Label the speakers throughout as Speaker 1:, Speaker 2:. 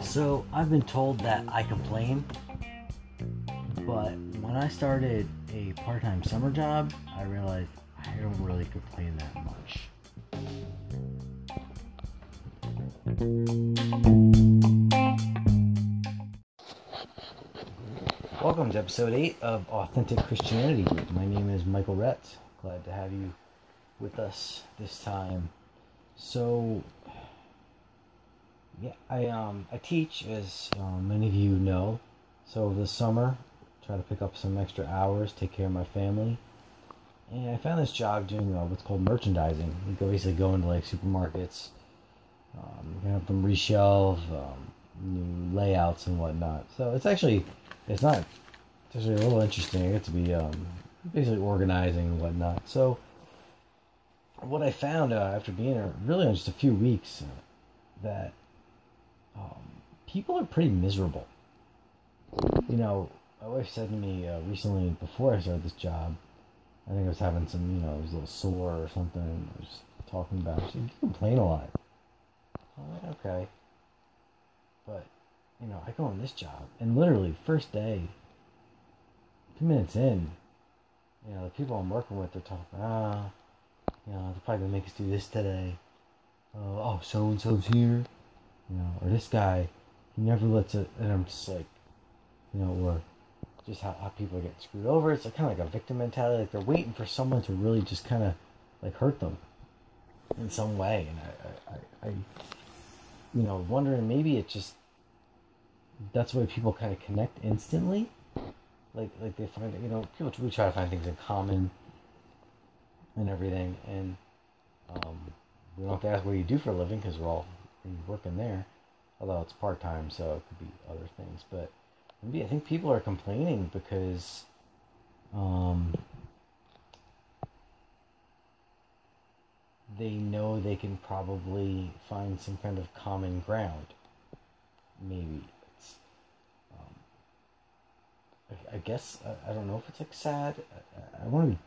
Speaker 1: So I've been told that I complain, but when I started a part-time summer job, I realized I don't really complain that much. Welcome to episode 8 of Authentic Christianity. My name is Michael Retz. Glad to have you with us this time. So, yeah, I um I teach, as um, many of you know. So this summer, try to pick up some extra hours, take care of my family, and I found this job doing uh, what's called merchandising. You basically go into like supermarkets, um, have them reshelve, um, new layouts and whatnot. So it's actually it's not it's actually a little interesting. I get to be um, basically organizing and whatnot. So what I found uh, after being there really in just a few weeks uh, that um, people are pretty miserable. You know, my wife said to me uh, recently before I started this job, I think I was having some, you know, I was a little sore or something. I was talking about. She said, "You complain a lot." I'm like, okay, but you know, I go on this job, and literally first day, two minutes in, you know, the people I'm working with, they're talking, ah, you know, they're probably gonna make us do this today. Uh, oh, so and so's here, you know, or this guy, he never lets it, and I'm just like, you know, or just how, how people get screwed over. It's like, kind of like a victim mentality. Like they're waiting for someone to really just kind of like hurt them in some way. And I, I, I, you know, wondering maybe it just that's why people kind of connect instantly. Like, like they find, you know, people we try to find things in common and everything, and um, we don't have to ask what you do for a living because we're all working there. Although it's part time, so it could be other things. But maybe I think people are complaining because um, they know they can probably find some kind of common ground. Maybe it's. Um, I, guess I, I, don't know if it's like sad. I, I want to be.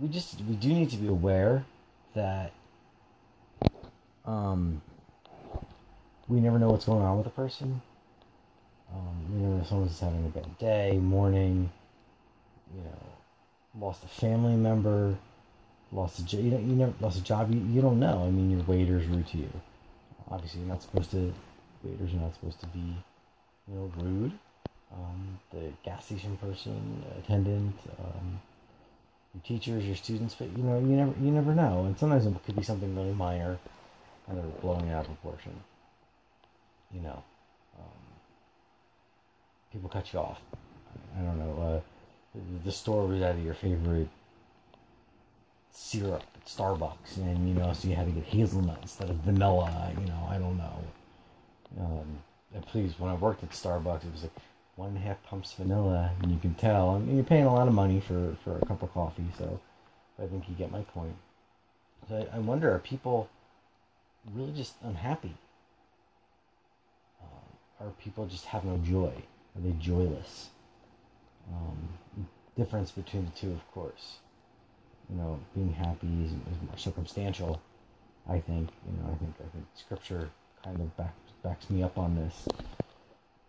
Speaker 1: We just we do need to be aware that um, we never know what's going on with a person. Um, you know, someone's having a bad day, morning, you know, lost a family member, lost a job. You, you never lost a job. You, you don't know. I mean, your waiter's rude to you. Obviously, you're not supposed to. Waiters are not supposed to be, you know, rude. Um, the gas station person, attendant, um, your teachers, your students, but you know, you never, you never know. And sometimes it could be something really minor, and they're blowing it out of proportion. You know, um, people cut you off. I don't know. Uh, the store was out of your favorite syrup at Starbucks, and you know, so you had to get hazelnut instead of vanilla. You know, I don't know. Um, and please, when I worked at Starbucks, it was like one and a half pumps vanilla, and you can tell. I mean, you're paying a lot of money for for a cup of coffee, so I think you get my point. So I, I wonder, are people really just unhappy? Um, are people just have no joy? Are they joyless? Um, difference between the two, of course. You know, being happy is, is more circumstantial. I think. You know, I think I think Scripture kind of back, backs me up on this.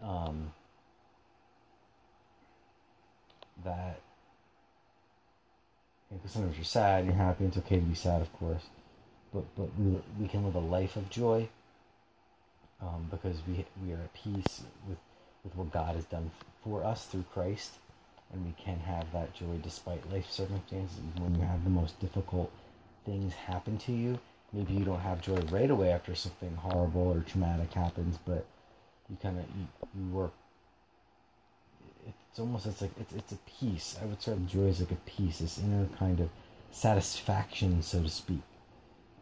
Speaker 1: Um, that because sometimes you're sad, and you're happy. It's okay to be sad, of course, but but we we can live a life of joy um, because we we are at peace with with what God has done for us through Christ, and we can have that joy despite life circumstances. When you have the most difficult things happen to you, maybe you don't have joy right away after something horrible or traumatic happens, but you kind of you, you work. It's almost it's like it's it's a peace. I would of joy as like a peace, this inner kind of satisfaction, so to speak.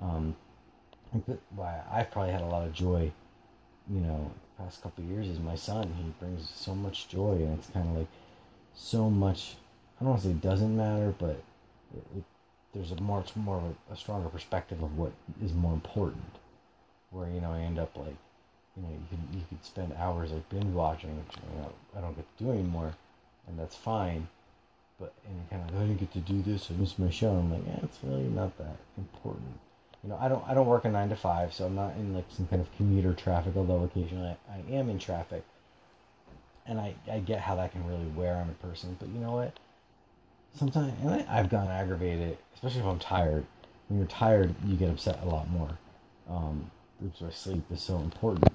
Speaker 1: Um, why I've probably had a lot of joy, you know, past couple years is my son. He brings so much joy, and it's kind of like so much. I don't want to say it doesn't matter, but it, it, there's a much more of a, a, stronger perspective of what is more important. Where you know I end up like, you know, you could you could spend hours like binge watching, which you know, I don't get to do anymore, and that's fine. but and you kind of I didn't get to do this. I missed my show. I'm like, yeah, it's really not that important. You know, I don't I don't work a nine to five, so I'm not in like some kind of commuter traffic. Although occasionally I, I am in traffic, and I I get how that can really wear on a person. But you know what? Sometimes and I, I've gotten aggravated, especially if I'm tired. When you're tired, you get upset a lot more. Um, why sleep is so important.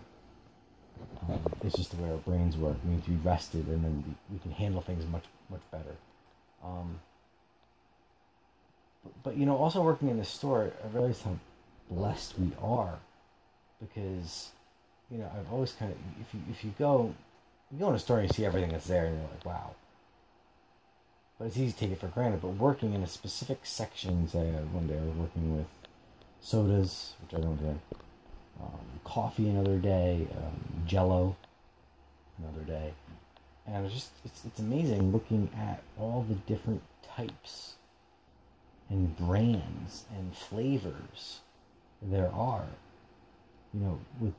Speaker 1: Um, it's just the way our brains work. We need to be rested, and then we, we can handle things much much better. Um, but, but, you know, also working in the store, I realized how blessed we are because you know I've always kind of if you if you go you go in a store and you see everything that's there and you're like wow. But it's easy to take it for granted. But working in a specific section, say uh, one day I was working with sodas, which I don't drink, um, coffee another day, um, Jello another day, and it's just it's it's amazing looking at all the different types and brands and flavors there are. You know, with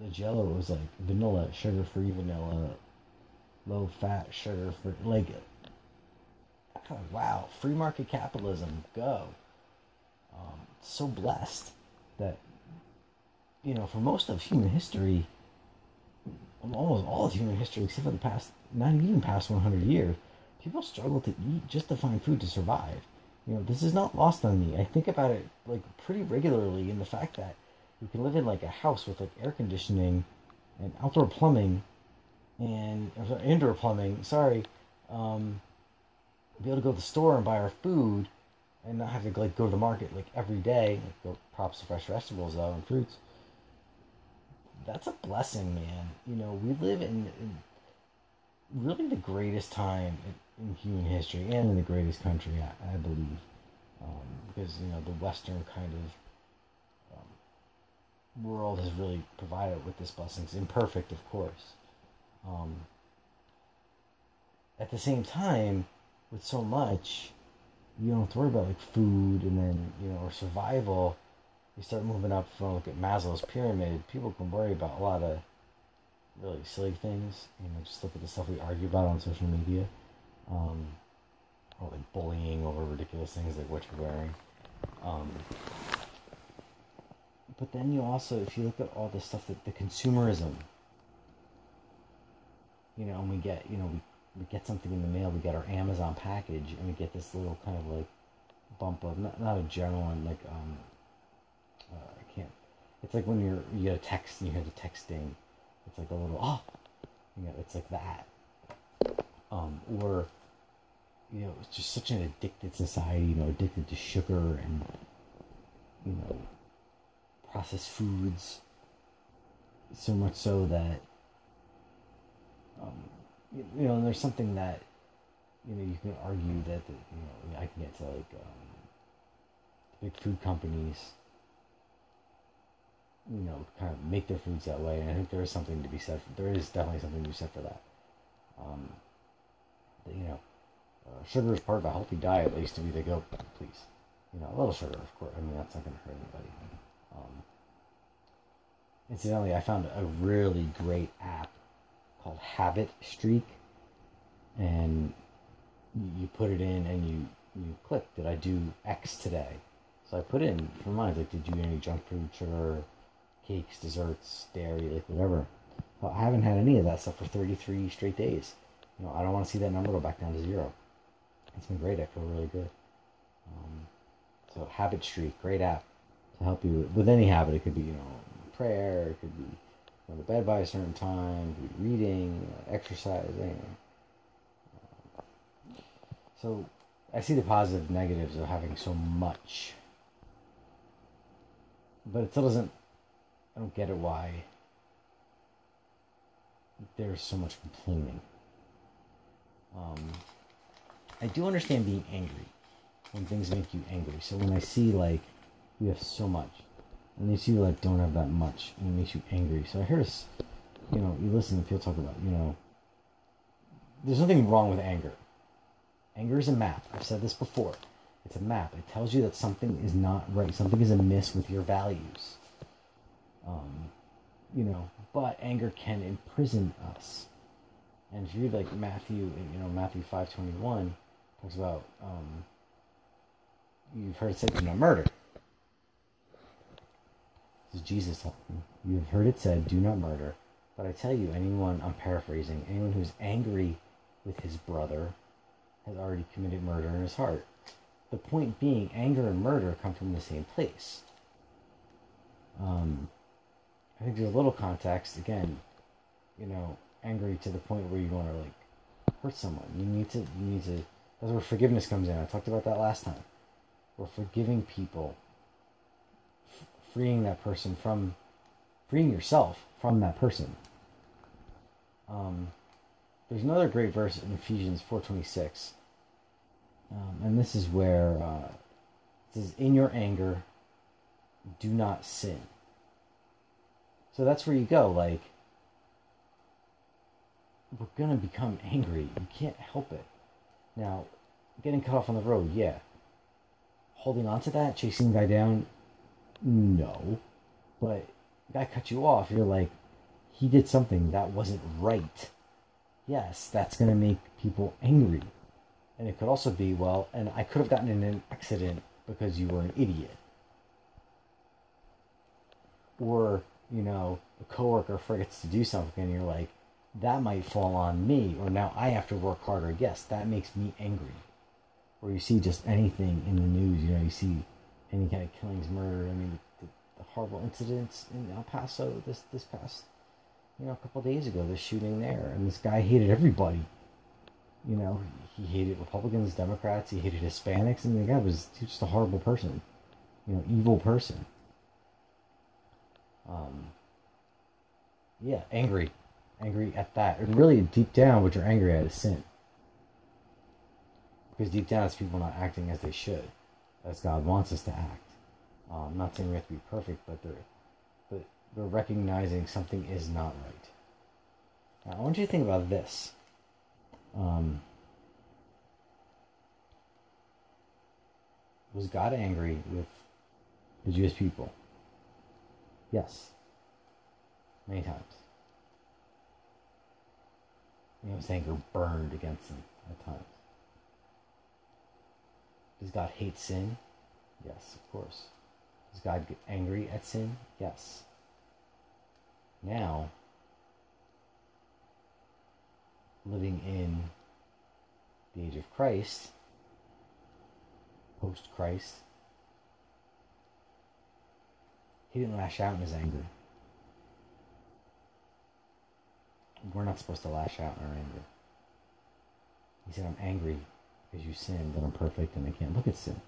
Speaker 1: the Jello it was like vanilla, sugar free vanilla, low fat, sugar free, like wow, free market capitalism, go. Um, so blessed that you know for most of human history almost all of human history, except for the past, not even past 100 years, people struggle to eat just to find food to survive. You know, this is not lost on me. I think about it like pretty regularly in the fact that you can live in like a house with like air conditioning and outdoor plumbing and sorry, indoor plumbing. Sorry, um, be able to go to the store and buy our food and not have to like go to the market like every day. Like, go props to fresh vegetables though and fruits that's a blessing, man. You know, we live in, in really the greatest time in, human history and in the greatest country, I, I believe, um, because you know the Western kind of um, world has really provided with this blessing. It's imperfect, of course. Um, at the same time, with so much, you don't have to worry about like food and then you know or survival you start moving up from look at Maslow's pyramid, people can worry about a lot of really silly things. You know, just look at the stuff we argue about on social media, um, or like bullying over ridiculous things like what you're wearing. Um, but then you also, if you look at all the stuff that the consumerism, you know, and we get, you know, we, we get something in the mail, we get our Amazon package, and we get this little kind of like bump of not, not a general one, like um, uh, I can't. It's like when you're you get a text and you hear the texting. It's like a little oh, you know, it's like that. Um, or you know, it's just such an addicted society. You know, addicted to sugar and you know, processed foods. So much so that um, you, you know, and there's something that you know you can argue that the, you know I can get to like um, big food companies you know, kind of make their foods that way. And I think there is something to be said. For, there is definitely something to be said for that. Um, you know, uh, sugar is part of a healthy diet. At least to me, they go, please, you know, a little sugar, of course. I mean, that's not going to hurt anybody. Um, incidentally, I found a really great app called Habit Streak, and you put it in and you you click. Did I do X today? So I put in for mine like, did you eat any junk food, sugar? Cakes, desserts, dairy, like whatever. Well, I haven't had any of that stuff for 33 straight days. You know, I don't want to see that number go back down to zero. It's been great. I feel really good. Um, so Habit Streak, great app to help you with, any habit. It could be, you know, prayer. It could be going to bed by a certain time. Reading, exercise, anything. Um, so I see the positive negatives of having so much. But it still doesn't I don't get it why there's so much complaining. Um, I do understand being angry when things make you angry. So when I see like we have so much, and you see like don't have that much, and it makes you angry. So I hear, this you know, you listen to people talk about, you know, there's nothing wrong with anger. Anger is a map. I've said this before. It's a map. It tells you that something is not right. Something is amiss with your values. Um, you know, but anger can imprison us. And if you read like Matthew, you know Matthew five twenty one talks about um, you've heard it said do not murder. This is Jesus talking. You have heard it said do not murder, but I tell you, anyone I'm paraphrasing, anyone who's angry with his brother has already committed murder in his heart. The point being, anger and murder come from the same place. Um, I think there's a little context again. You know, angry to the point where you want to like hurt someone. You need to. You need to. That's where forgiveness comes in. I talked about that last time. We're forgiving people, f- freeing that person from, freeing yourself from that person. Um, there's another great verse in Ephesians 4:26, um, and this is where uh, it says, "In your anger, do not sin." So that's where you go. Like, we're gonna become angry. You can't help it. Now, getting cut off on the road, yeah. Holding on to that, chasing the guy down, no. But guy cut you off, you're like, he did something that wasn't right. Yes, that's gonna make people angry. And it could also be, well, and I could have gotten in an accident because you were an idiot. Or, you know, a coworker forgets to do something and you're like, that might fall on me, or now I have to work harder. Yes, that makes me angry. Or you see just anything in the news, you know, you see any kind of killings, murder. I mean, the, the horrible incidents in El Paso this this past, you know, a couple days ago, the shooting there, and this guy hated everybody. You know, he hated Republicans, Democrats, he hated Hispanics, and the guy was just a horrible person, you know, evil person. Um, yeah, angry angry at that. And really, deep down, what you're angry at is sin. Because deep down, it's people not acting as they should, as God wants us to act. Um, not saying we have to be perfect, but they're, but we're recognizing something is not right. Now, I want you to think about this. Um, was God angry with the Jewish people? Yes. Many times. You know, his anger burned against him at times. Does God hate sin? Yes, of course. Does God get angry at sin? Yes. Now, living in the age of Christ, post Christ, he didn't lash out in his anger. we're not supposed to lash out in our anger. He said, I'm angry because you sinned and I'm perfect and I can't look at sin.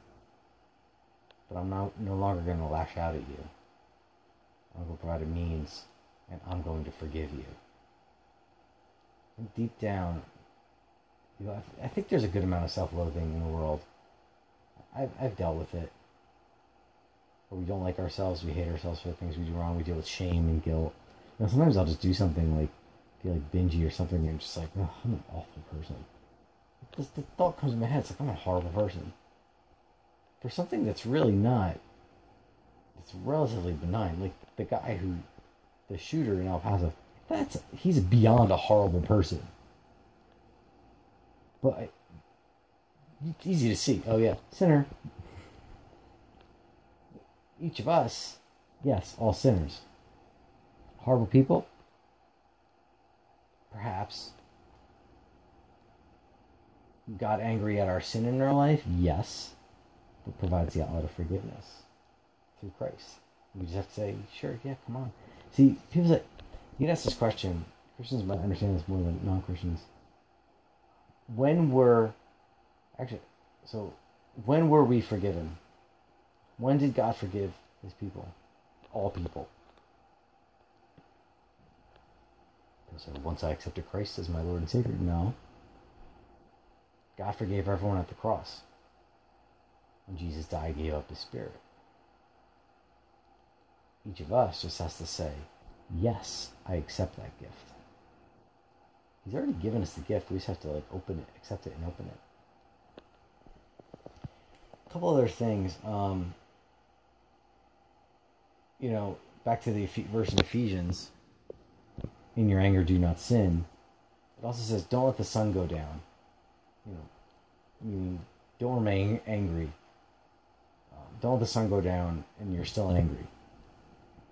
Speaker 1: But I'm not, no longer going to lash out at you. I'm going to provide a means and I'm going to forgive you. And deep down, you know, I, I think there's a good amount of self loathing in the world. I've, I've dealt with it. Where we don't like ourselves, we hate ourselves for the things we do wrong, we deal with shame and guilt. You sometimes I'll just do something like feel like bingy or something, and I'm just like, oh, I'm an awful person. This, the thought comes in my head, it's like, I'm a horrible person. For something that's really not, it's relatively benign. Like the guy who, the shooter in El Paso, that's, he's beyond a horrible person. But it's easy to see. Oh, yeah, sinner. Each of us, yes, all sinners. Horrible people, perhaps got angry at our sin in our life? Yes. But provides the outlet of forgiveness through Christ. We just have to say, sure, yeah, come on. See, people say, you ask this question, Christians might understand this more than non Christians. When were, actually, so when were we forgiven? When did God forgive his people? All people. So once I accepted Christ as my Lord and Savior, no. God forgave everyone at the cross. When Jesus died, gave up his spirit. Each of us just has to say, Yes, I accept that gift. He's already given us the gift. We just have to like open it, accept it, and open it. A couple other things. Um, you know, back to the verse in Ephesians in your anger do not sin. it also says, "Don't let the sun go down." You know, meaning don't remain angry. Um, don't let the sun go down, and you're still angry.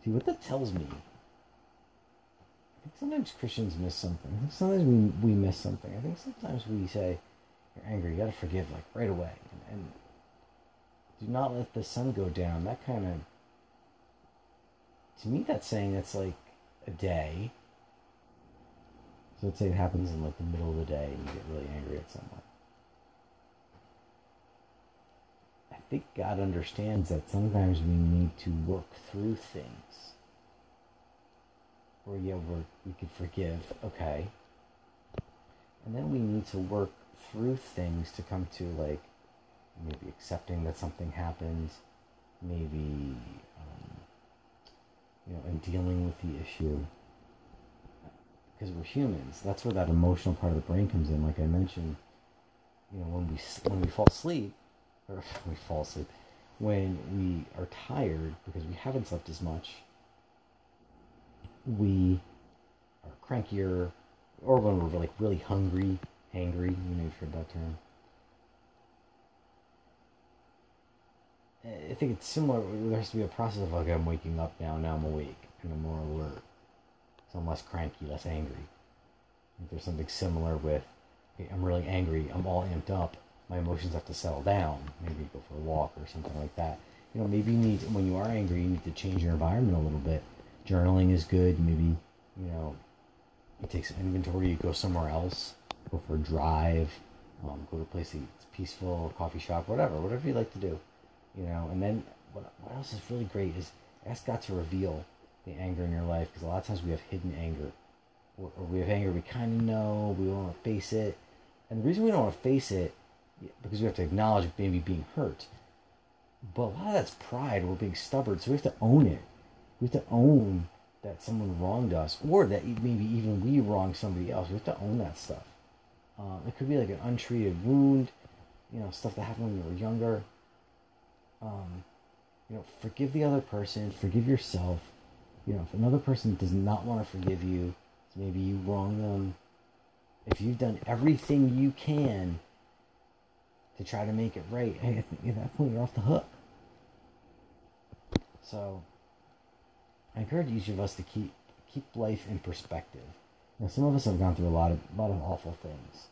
Speaker 1: See what that tells me. I think sometimes Christians miss something. I think sometimes we we miss something. I think sometimes we say, "You're angry. You got to forgive like right away," and, and do not let the sun go down. That kind of to me, that's saying it's like a day. So let's say it happens in like the middle of the day and you get really angry at someone. I think God understands that sometimes we need to work through things. Where yeah, we we could forgive, okay. And then we need to work through things to come to like maybe accepting that something happened, maybe you know, and dealing with the issue. Because we're humans. That's where that emotional part of the brain comes in. Like I mentioned, you know, when we when we fall asleep, or we fall asleep, when we are tired because we haven't slept as much, we are crankier, or when we're like really hungry, hangry. You know, you've heard that term. I think it's similar. There has to be a process of like I'm waking up now. Now I'm awake and I'm more alert. So I'm less cranky, less angry. There's something similar with, I'm really angry. I'm all amped up. My emotions have to settle down. Maybe go for a walk or something like that. You know, maybe you need when you are angry, you need to change your environment a little bit. Journaling is good. Maybe you know, you take some inventory. You go somewhere else. Go for a drive. Um, go to a place that's peaceful, coffee shop, whatever, whatever you like to do you know. And then what, what else is really great is ask God to reveal the anger in your life because a lot of times we have hidden anger, or, or we have anger we kind of know we don't want to face it, and the reason we don't want to face it because we have to acknowledge maybe being hurt. But a lot of that's pride. We're being stubborn, so we have to own it. We have to own that someone wronged us, or that maybe even we wronged somebody else. We have to own that stuff. Um, it could be like an untreated wound, you know, stuff that happened when you were younger um, you know, forgive the other person, forgive yourself. You know, if another person does not want to forgive you, maybe you wrong them. If you've done everything you can to try to make it right, hey, at that point you're off the hook. So, I encourage each of us to keep keep life in perspective. Now, some of us have gone through a lot of lot of awful things.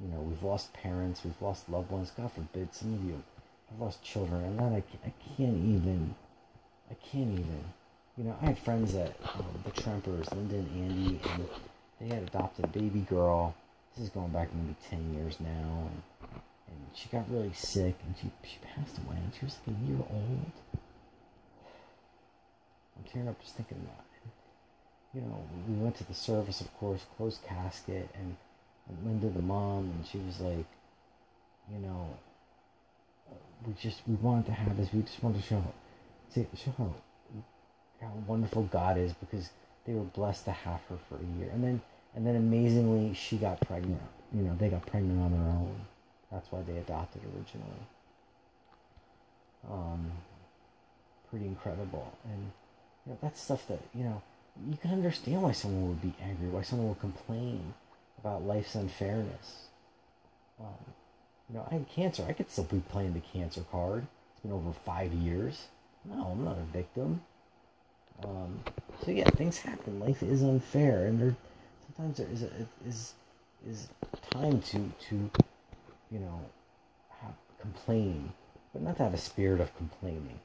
Speaker 1: You know, we've lost parents, we've lost loved ones. God forbid, some of you I've lost children. I'm not. I, I can't even. I can't even. You know, I had friends that um, the Trempers, Linda and Andy, and they had adopted a baby girl. This is going back maybe ten years now, and and she got really sick, and she she passed away, and she was like a year old. I'm tearing up just thinking it. You know, we went to the service, of course, closed casket, and Linda, the mom, and she was like, you know, we just we wanted to have this. We just wanted to show, see, show how, how wonderful God is because they were blessed to have her for a year, and then and then amazingly she got pregnant. You know, they got pregnant on their own. That's why they adopted originally. Um, pretty incredible, and you know that's stuff that you know you can understand why someone would be angry, why someone would complain about life's unfairness. Um, you know, I had cancer. I could still be playing the cancer card. It's been over five years. No, I'm not a victim. Um, so yeah, things happen. Life is unfair, and there sometimes there is a, is is time to to you know have, complain, but not to have a spirit of complaining.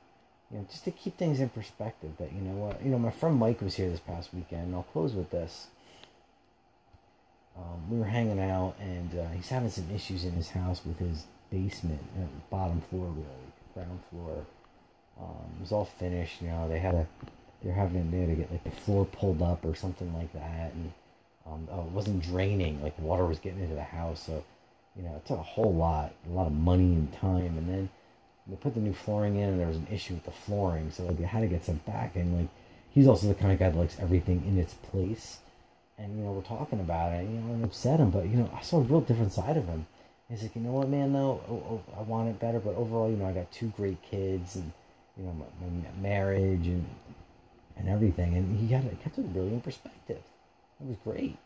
Speaker 1: You know, just to keep things in perspective. That you know what, you know, my friend Mike was here this past weekend. And I'll close with this um, we were hanging out, and uh, he's having some issues in his house with his basement, uh, bottom floor, really, ground floor. Um, it was all finished, you know. They had a, they're having, they had to get like the floor pulled up or something like that, and um, oh, it wasn't draining, like water was getting into the house, so you know, it took a whole lot, a lot of money and time, and then they put the new flooring in, and there was an issue with the flooring, so like, they had to get some back, and like, he's also the kind of guy that likes everything in its place and you know we're talking about it, you know, and upset him. But you know, I saw a real different side of him. He's like, you know what, man? Though oh, oh, I want it better, but overall, you know, I got two great kids, and you know, my, my marriage and and everything, and he had it kept it really in perspective. It was great.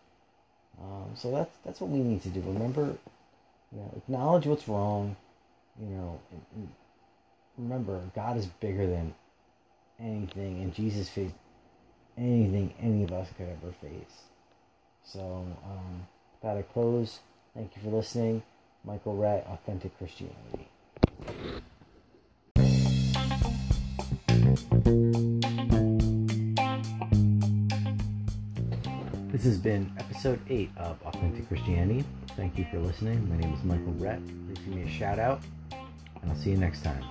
Speaker 1: Um, so that's that's what we need to do. Remember, you know, acknowledge what's wrong. You know, and, and remember, God is bigger than anything, and Jesus faced anything any of us could ever face. So, um, I close. Thank you for listening. Michael Rett, Authentic Christianity. This has been episode 8 of Authentic Christianity. Thank you for listening. My name is Michael Rett. Please give me a shout out, and I'll see you next time.